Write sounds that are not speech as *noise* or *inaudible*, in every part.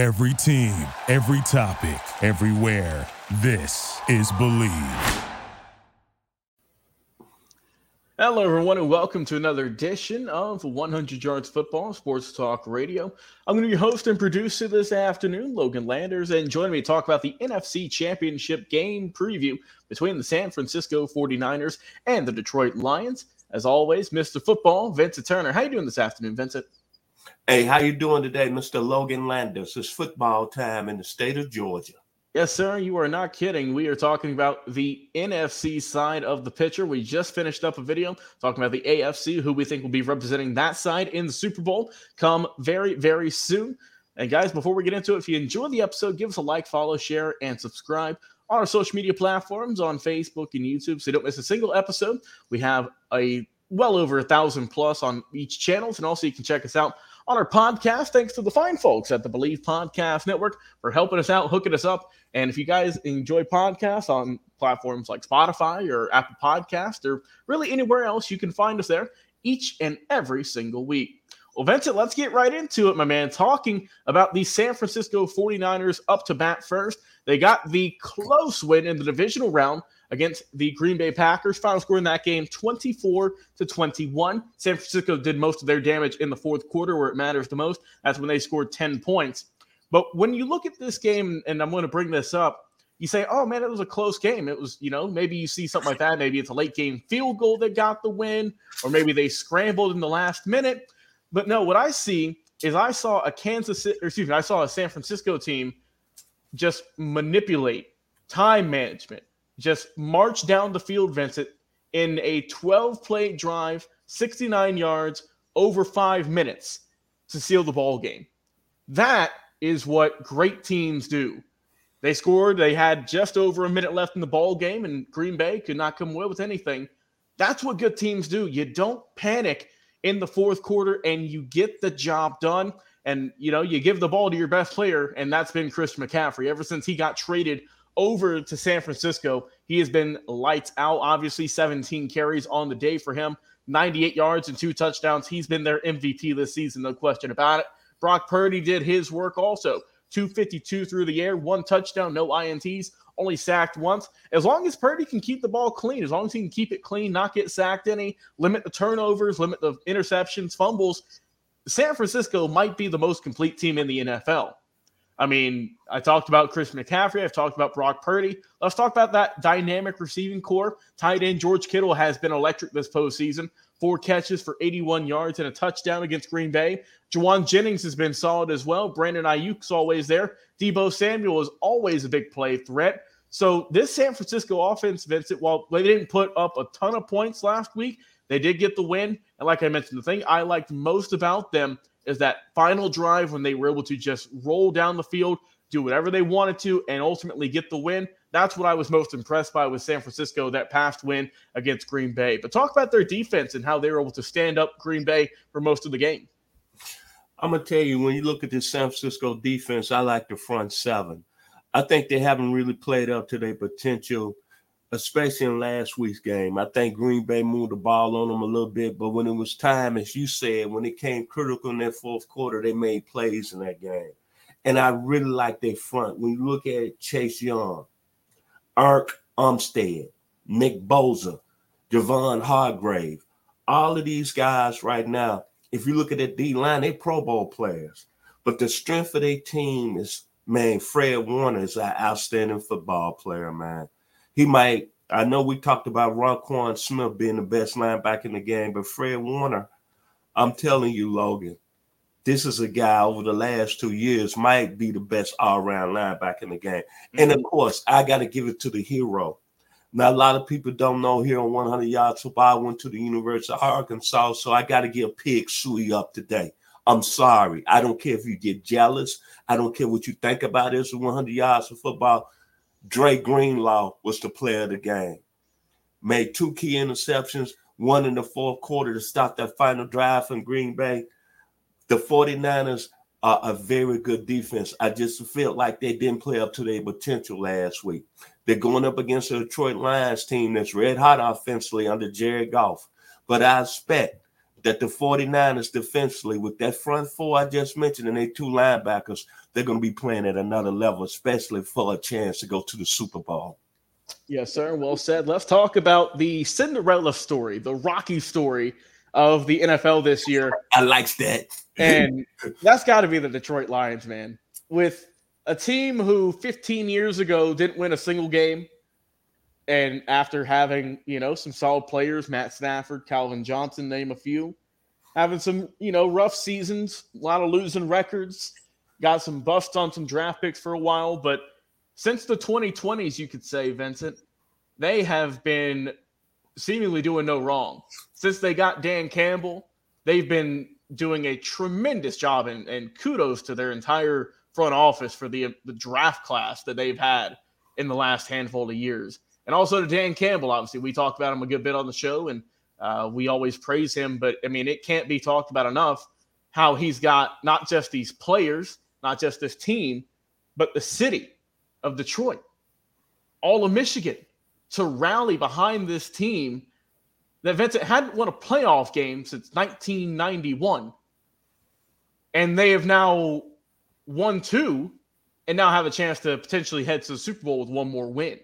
Every team, every topic, everywhere. This is Bleav. Hello, everyone, and welcome to another edition of 100 Yards Football Sports Talk Radio. I'm going to be host and producer this afternoon, Logan Landers, and joining me to talk about the NFC Championship game preview between the San Francisco 49ers and the Detroit Lions. As always, Mr. Football, Vincent Turner. How are you doing this afternoon, Vincent? Hey, how you doing today, Mr. Logan Landis? It's football time in the state of Georgia. Yes, sir. You are not kidding. We are talking about the NFC side of the picture. We just finished up a video talking about the AFC, who we think will be representing that side in the Super Bowl come very, very soon. And guys, before we get into it, if you enjoyed the episode, give us a like, follow, share, and subscribe on our social media platforms on Facebook and YouTube so you don't miss a single episode. We have a well over a thousand plus on each channels, and also you can check us out on our podcast. Thanks to the fine folks at the Bleav Podcast Network for helping us out, hooking us up. And if you guys enjoy podcasts on platforms like Spotify or Apple Podcast or really anywhere else, you can find us there each and every single week. Well, Vincent, let's get right into it, my man. Talking about the San Francisco 49ers up to bat first. They got the close win in the divisional round against the Green Bay Packers. Final score in that game 24 to 21. San Francisco did most of their damage in the fourth quarter where it matters the most. That's when they scored 10 points. But when you look at this game, and I'm going to bring this up, you say, oh man, it was a close game. It was, you know, maybe you see something like that. Maybe it's a late game field goal that got the win, or maybe they scrambled in the last minute. But no, what I see is I saw a Kansas City, excuse me, I saw a San Francisco team just manipulate time management, just march down the field, Vincent, in a 12 play drive, 69 yards, over five minutes to seal the ball game. That is what great teams do. They scored, they had just over a minute left in the ball game, and Green Bay could not come away with anything. That's what good teams do. You don't panic in the fourth quarter and you get the job done. And you know, you give the ball to your best player, and that's been Chris McCaffrey. Ever since he got traded over to San Francisco. He has been lights out. Obviously, 17 carries on the day for him, 98 yards and two touchdowns. He's been their MVP this season, no question about it. Brock Purdy did his work also. 252 through the air, one touchdown, no INTs, only sacked once. As long as Purdy can keep the ball clean, as long as he can keep it clean, not get sacked any, limit the turnovers, limit the interceptions, fumbles, San Francisco might be the most complete team in the NFL. I mean, I talked about Chris McCaffrey. I've talked about Brock Purdy. Let's talk about that dynamic receiving corps. Tight end George Kittle has been electric this postseason. Four catches for 81 yards and a touchdown against Green Bay. Jauan Jennings has been solid as well. Brandon Aiyuk's always there. Deebo Samuel is always a big play threat. So this San Francisco offense, Vincent, while they didn't put up a ton of points last week, they did get the win. And like I mentioned, the thing I liked most about them is that final drive when they were able to just roll down the field, do whatever they wanted to, and ultimately get the win. That's what I was most impressed by with San Francisco, that past win against Green Bay. But talk about their defense and how they were able to stand up Green Bay for most of the game. I'm gonna tell you, when you look at this San Francisco defense, I like the front seven. I think they haven't really played up to their potential especially in last week's game. I think Green Bay moved the ball on them a little bit, but when it was time, as you said, when it came critical in that fourth quarter, they made plays in that game. And I really like their front. When you look at Chase Young, Arik Armstead, Nick Bosa, Javon Hargrave, all of these guys right now, if you look at that D line, they're Pro Bowl players. But the strength of their team is, man, Fred Warner is an outstanding football player, man he might. I know we talked about Roquan Smith being the best linebacker in the game, but Fred Warner, I'm telling you, Logan, this is a guy over the last two years might be the best all-around linebacker in the game. Mm-hmm. And of mm-hmm. course, I got to give it to the hero. Now, a lot of people don't know here on 100 yards football. I went to the University of Arkansas, so I got to give Pig Sooie up today. I'm sorry. I don't care if you get jealous. I don't care what you think about this 100 yards of football. Dre Greenlaw was the player of the game. Made two key interceptions, one in the fourth quarter to stop that final drive from Green Bay. The 49ers are a very good defense. I just felt like they didn't play up to their potential last week. They're going up against the Detroit Lions team that's red hot offensively under Jared Goff. But I expect that the 49ers defensively, with that front four I just mentioned and they two linebackers, they're going to be playing at another level, especially for a chance to go to the Super Bowl. Yes, sir. Well said. Let's talk about the Cinderella story, the Rocky story of the NFL this year. I likes that. and *laughs* that's got to be the Detroit Lions, man. With a team who 15 years ago didn't win a single game, and after having, you know, some solid players, Matt Stafford, Calvin Johnson, name a few, having some, you know, rough seasons, a lot of losing records, got some busts on some draft picks for a while, but since the 2020s, you could say, Vincent, they have been seemingly doing no wrong. Since they got Dan Campbell, they've been doing a tremendous job, and, and kudos to their entire front office for the, the draft class that they've had in the last handful of years. And also to Dan Campbell, obviously, we talked about him a good bit on the show, and uh, we always praise him. But I mean, it can't be talked about enough how he's got not just these players, not just this team, but the city of Detroit, all of Michigan to rally behind this team that Vincent hadn't won a playoff game since 1991. And they have now won two and now have a chance to potentially head to the Super Bowl with one more win.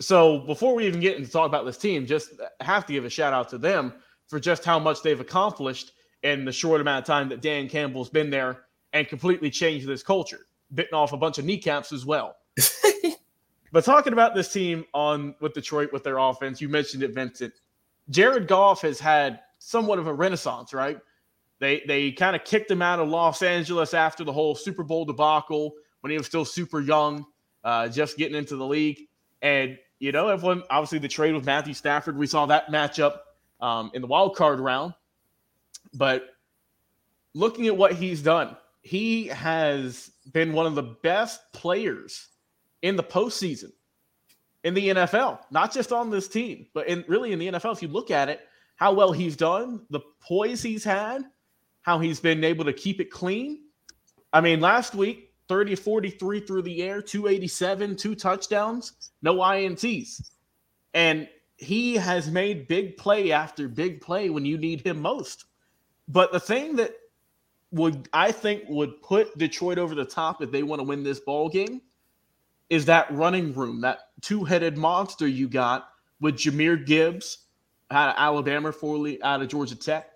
So before we even get into talk about this team, just have to give a shout out to them for just how much they've accomplished in the short amount of time that Dan Campbell's been there and completely changed this culture, bitten off a bunch of kneecaps as well. *laughs* but talking about this team on with Detroit with their offense, you mentioned it, Vincent. Jared Goff has had somewhat of a renaissance, right? They they kind of kicked him out of Los Angeles after the whole Super Bowl debacle when he was still super young, uh, just getting into the league. And you know, everyone obviously the trade with Matthew Stafford, we saw that matchup um, in the wild card round. But looking at what he's done, he has been one of the best players in the postseason in the NFL, not just on this team, but in really in the NFL. If you look at it, how well he's done, the poise he's had, how he's been able to keep it clean. I mean, last week, 30 43 through the air, 287, two touchdowns, no INTs. And he has made big play after big play when you need him most. But the thing that would I think would put Detroit over the top if they want to win this ball game is that running room, that two-headed monster you got with Jahmyr Gibbs out of Alabama, formerly out of Georgia Tech.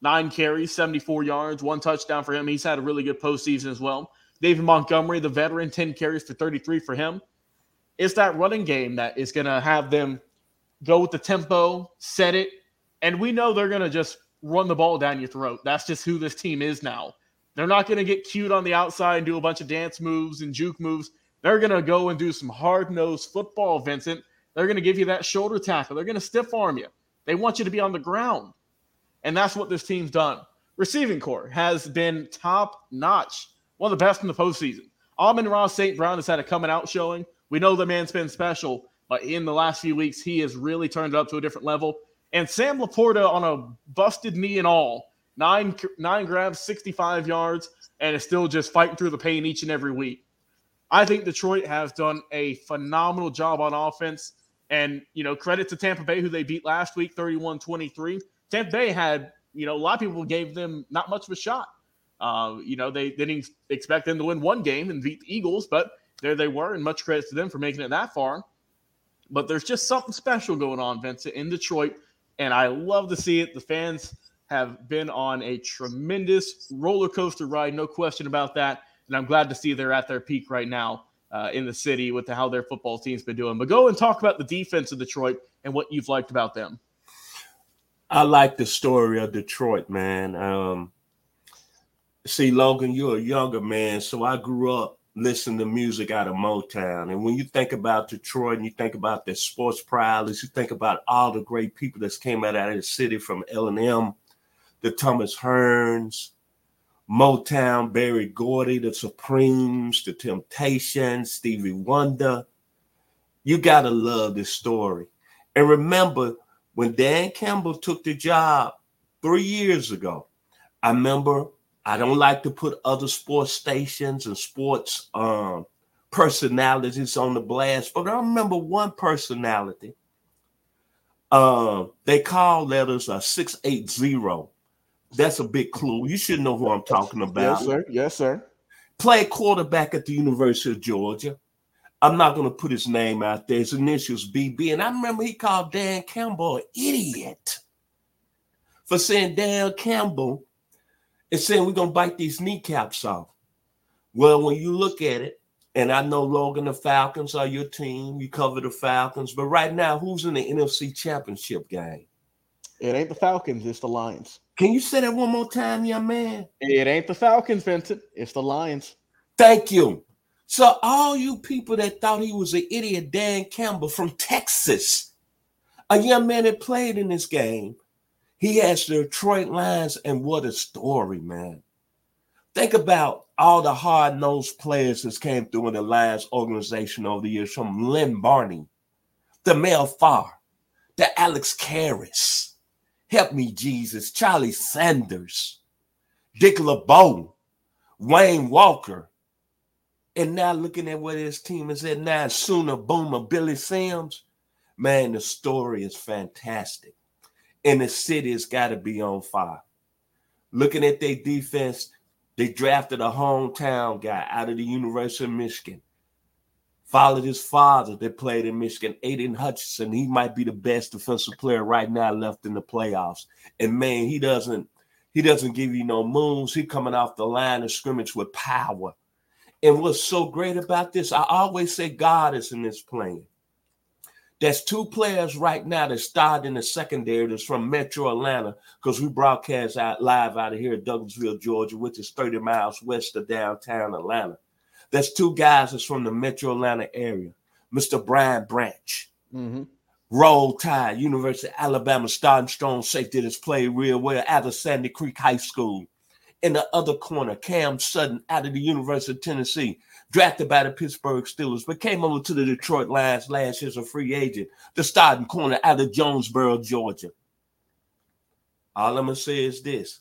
Nine carries, 74 yards, one touchdown for him. He's had a really good postseason as well. David Montgomery, the veteran, 10 carries for 33 for him. It's that running game that is going to have them go with the tempo, set it, and we know they're going to just run the ball down your throat. That's just who this team is now. They're not going to get cute on the outside and do a bunch of dance moves and juke moves. They're going to go and do some hard nosed football, Vincent. They're going to give you that shoulder tackle. They're going to stiff arm you. They want you to be on the ground. And that's what this team's done. Receiving corps has been top notch, one of the best in the postseason. Amon-Ra St. Brown has had a coming out showing. We know the man's been special, but in the last few weeks, he has really turned it up to a different level. And Sam LaPorta on a busted knee and all, nine nine grabs, 65 yards, and is still just fighting through the pain each and every week. I think Detroit has done a phenomenal job on offense. And, you know, credit to Tampa Bay, who they beat last week, 31 23. Tampa Bay had, you know, a lot of people gave them not much of a shot. Uh, you know, they, they didn't expect them to win one game and beat the Eagles, but there they were, and much credit to them for making it that far. But there's just something special going on, Vincent, in Detroit and I love to see it. The fans have been on a tremendous roller coaster ride, no question about that. And I'm glad to see they're at their peak right now uh, in the city with the, how their football team's been doing. But go and talk about the defense of Detroit and what you've liked about them. I like the story of Detroit, man. Um, see, Logan, you're a younger man, so I grew up listening to music out of Motown. And when you think about Detroit and you think about the sports prowess, you think about all the great people that came out of the city from Eminem, the Thomas Hearns, Motown, Berry Gordy, the Supremes, the Temptations, Stevie Wonder. You got to love this story. And remember, when Dan Campbell took the job three years ago, I remember I don't like to put other sports stations and sports um, personalities on the blast, but I remember one personality. Uh, they call letters a 680. That's a big clue. You should know who I'm talking about. Yes, sir. Yes, sir. played quarterback at the University of Georgia. I'm not going to put his name out there. His initials BB. And I remember he called Dan Campbell an idiot for saying Dan Campbell is saying we're going to bite these kneecaps off. Well, when you look at it, and I know Logan, the Falcons are your team. You cover the Falcons, but right now, who's in the NFC Championship game? It ain't the Falcons, it's the Lions. Can you say that one more time, young man? It ain't the Falcons, Vincent. It's the Lions. Thank you. So, all you people that thought he was an idiot, Dan Campbell from Texas, a young man that played in this game, he has the Detroit Lions, and what a story, man. Think about all the hard nosed players that came through in the Lions organization over the years from Lem Barney, the Mel Farr, the Alex Karras, help me, Jesus, Charlie Sanders, Dick LeBeau, Wayne Walker, and now looking at what his team is at now, Sooner Boomer, Billy Sims, man, the story is fantastic. And the city has got to be on fire. Looking at their defense, they drafted a hometown guy out of the University of Michigan. Followed his father that played in Michigan, Aidan Hutchinson. He might be the best defensive player right now left in the playoffs. And man, he doesn't he doesn't give you no moves. He coming off the line of scrimmage with power. And what's so great about this, I always say God is in this plan. There's two players right now that started in the secondary that's from Metro Atlanta because we broadcast out live out of here at Douglasville, Georgia, which is 30 miles west of downtown Atlanta. There's two guys that's from the Metro Atlanta area. Mr. Brian Branch, mm-hmm. Roll Tide, University of Alabama, starting strong safety that's played real well out of Sandy Creek High School. In the other corner, Cam Sutton out of the University of Tennessee, drafted by the Pittsburgh Steelers, but came over to the Detroit Lions last year as a free agent, the starting corner out of Jonesboro, Georgia. All I'm gonna say is this: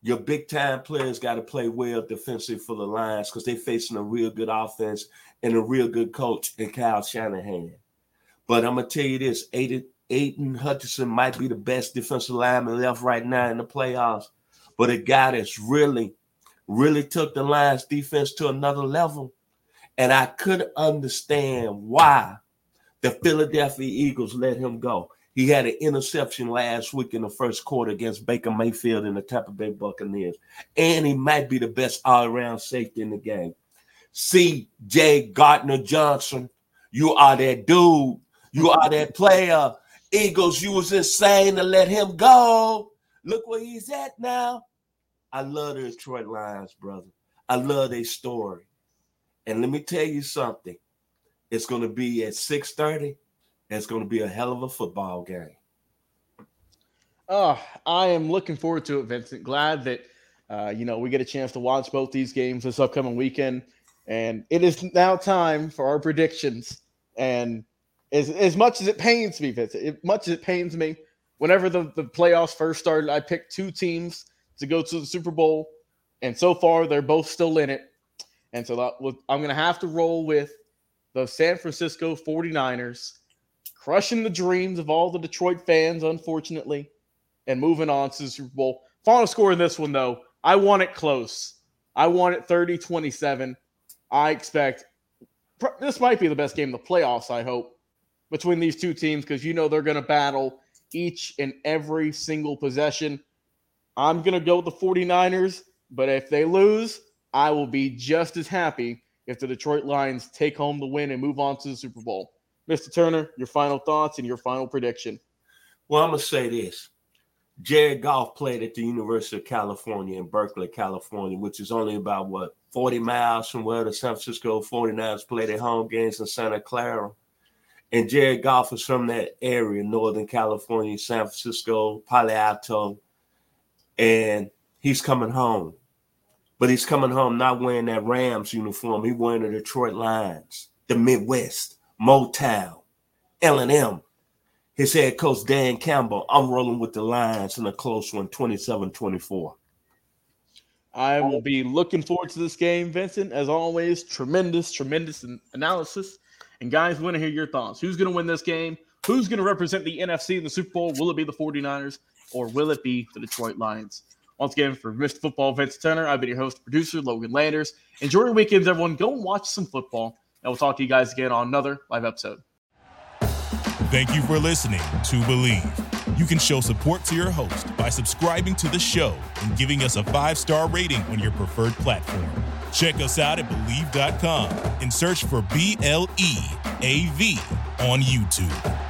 your big time players got to play well defensively for the Lions because they're facing a real good offense and a real good coach in Kyle Shanahan. But I'm gonna tell you this: Aidan, Aidan Hutchinson might be the best defensive lineman left right now in the playoffs but a guy that's really, really took the Lions defense to another level. And I could understand why the Philadelphia Eagles let him go. He had an interception last week in the first quarter against Baker Mayfield and the Tampa Bay Buccaneers. And he might be the best all around safety in the game. C.J. Gardner Johnson, you are that dude. You are that player. Eagles, you was insane to let him go. Look where he's at now. I love the Detroit Lions, brother. I love their story. And let me tell you something. It's going to be at 6:30. It's going to be a hell of a football game. Oh, I am looking forward to it, Vincent. Glad that uh, you know we get a chance to watch both these games this upcoming weekend. And it is now time for our predictions. And as, as much as it pains me, Vincent, as much as it pains me, whenever the, the playoffs first started, I picked two teams to go to the Super Bowl. And so far, they're both still in it. And so I'm going to have to roll with the San Francisco 49ers, crushing the dreams of all the Detroit fans, unfortunately, and moving on to the Super Bowl. Final score in this one, though, I want it close. I want it 30 27. I expect this might be the best game of the playoffs, I hope, between these two teams because you know they're going to battle each and every single possession. I'm going to go with the 49ers, but if they lose, I will be just as happy if the Detroit Lions take home the win and move on to the Super Bowl. Mr. Turner, your final thoughts and your final prediction. Well, I'm going to say this. Jared Goff played at the University of California in Berkeley, California, which is only about what 40 miles from where the San Francisco 49ers play their home games in Santa Clara. And Jared Goff is from that area, Northern California, San Francisco, Palo Alto, and he's coming home. But he's coming home not wearing that Rams uniform. He's wearing the Detroit Lions, the Midwest, Motown, Eminem. His head coach, Dan Campbell, I'm rolling with the Lions in a close one, 27-24. I will be looking forward to this game, Vincent. As always, tremendous, tremendous analysis. And guys, want to hear your thoughts. Who's going to win this game? Who's going to represent the NFC in the Super Bowl? Will it be the 49ers? or will it be the Detroit Lions? Once again, for Mr. Football Vince Turner, I've been your host, producer Logan Landers. Enjoy your weekends, everyone. Go and watch some football, and we'll talk to you guys again on another live episode. Thank you for listening to Bleav. You can show support to your host by subscribing to the show and giving us a five star rating on your preferred platform. Check us out at Bleav.com and search for B L E A V on YouTube.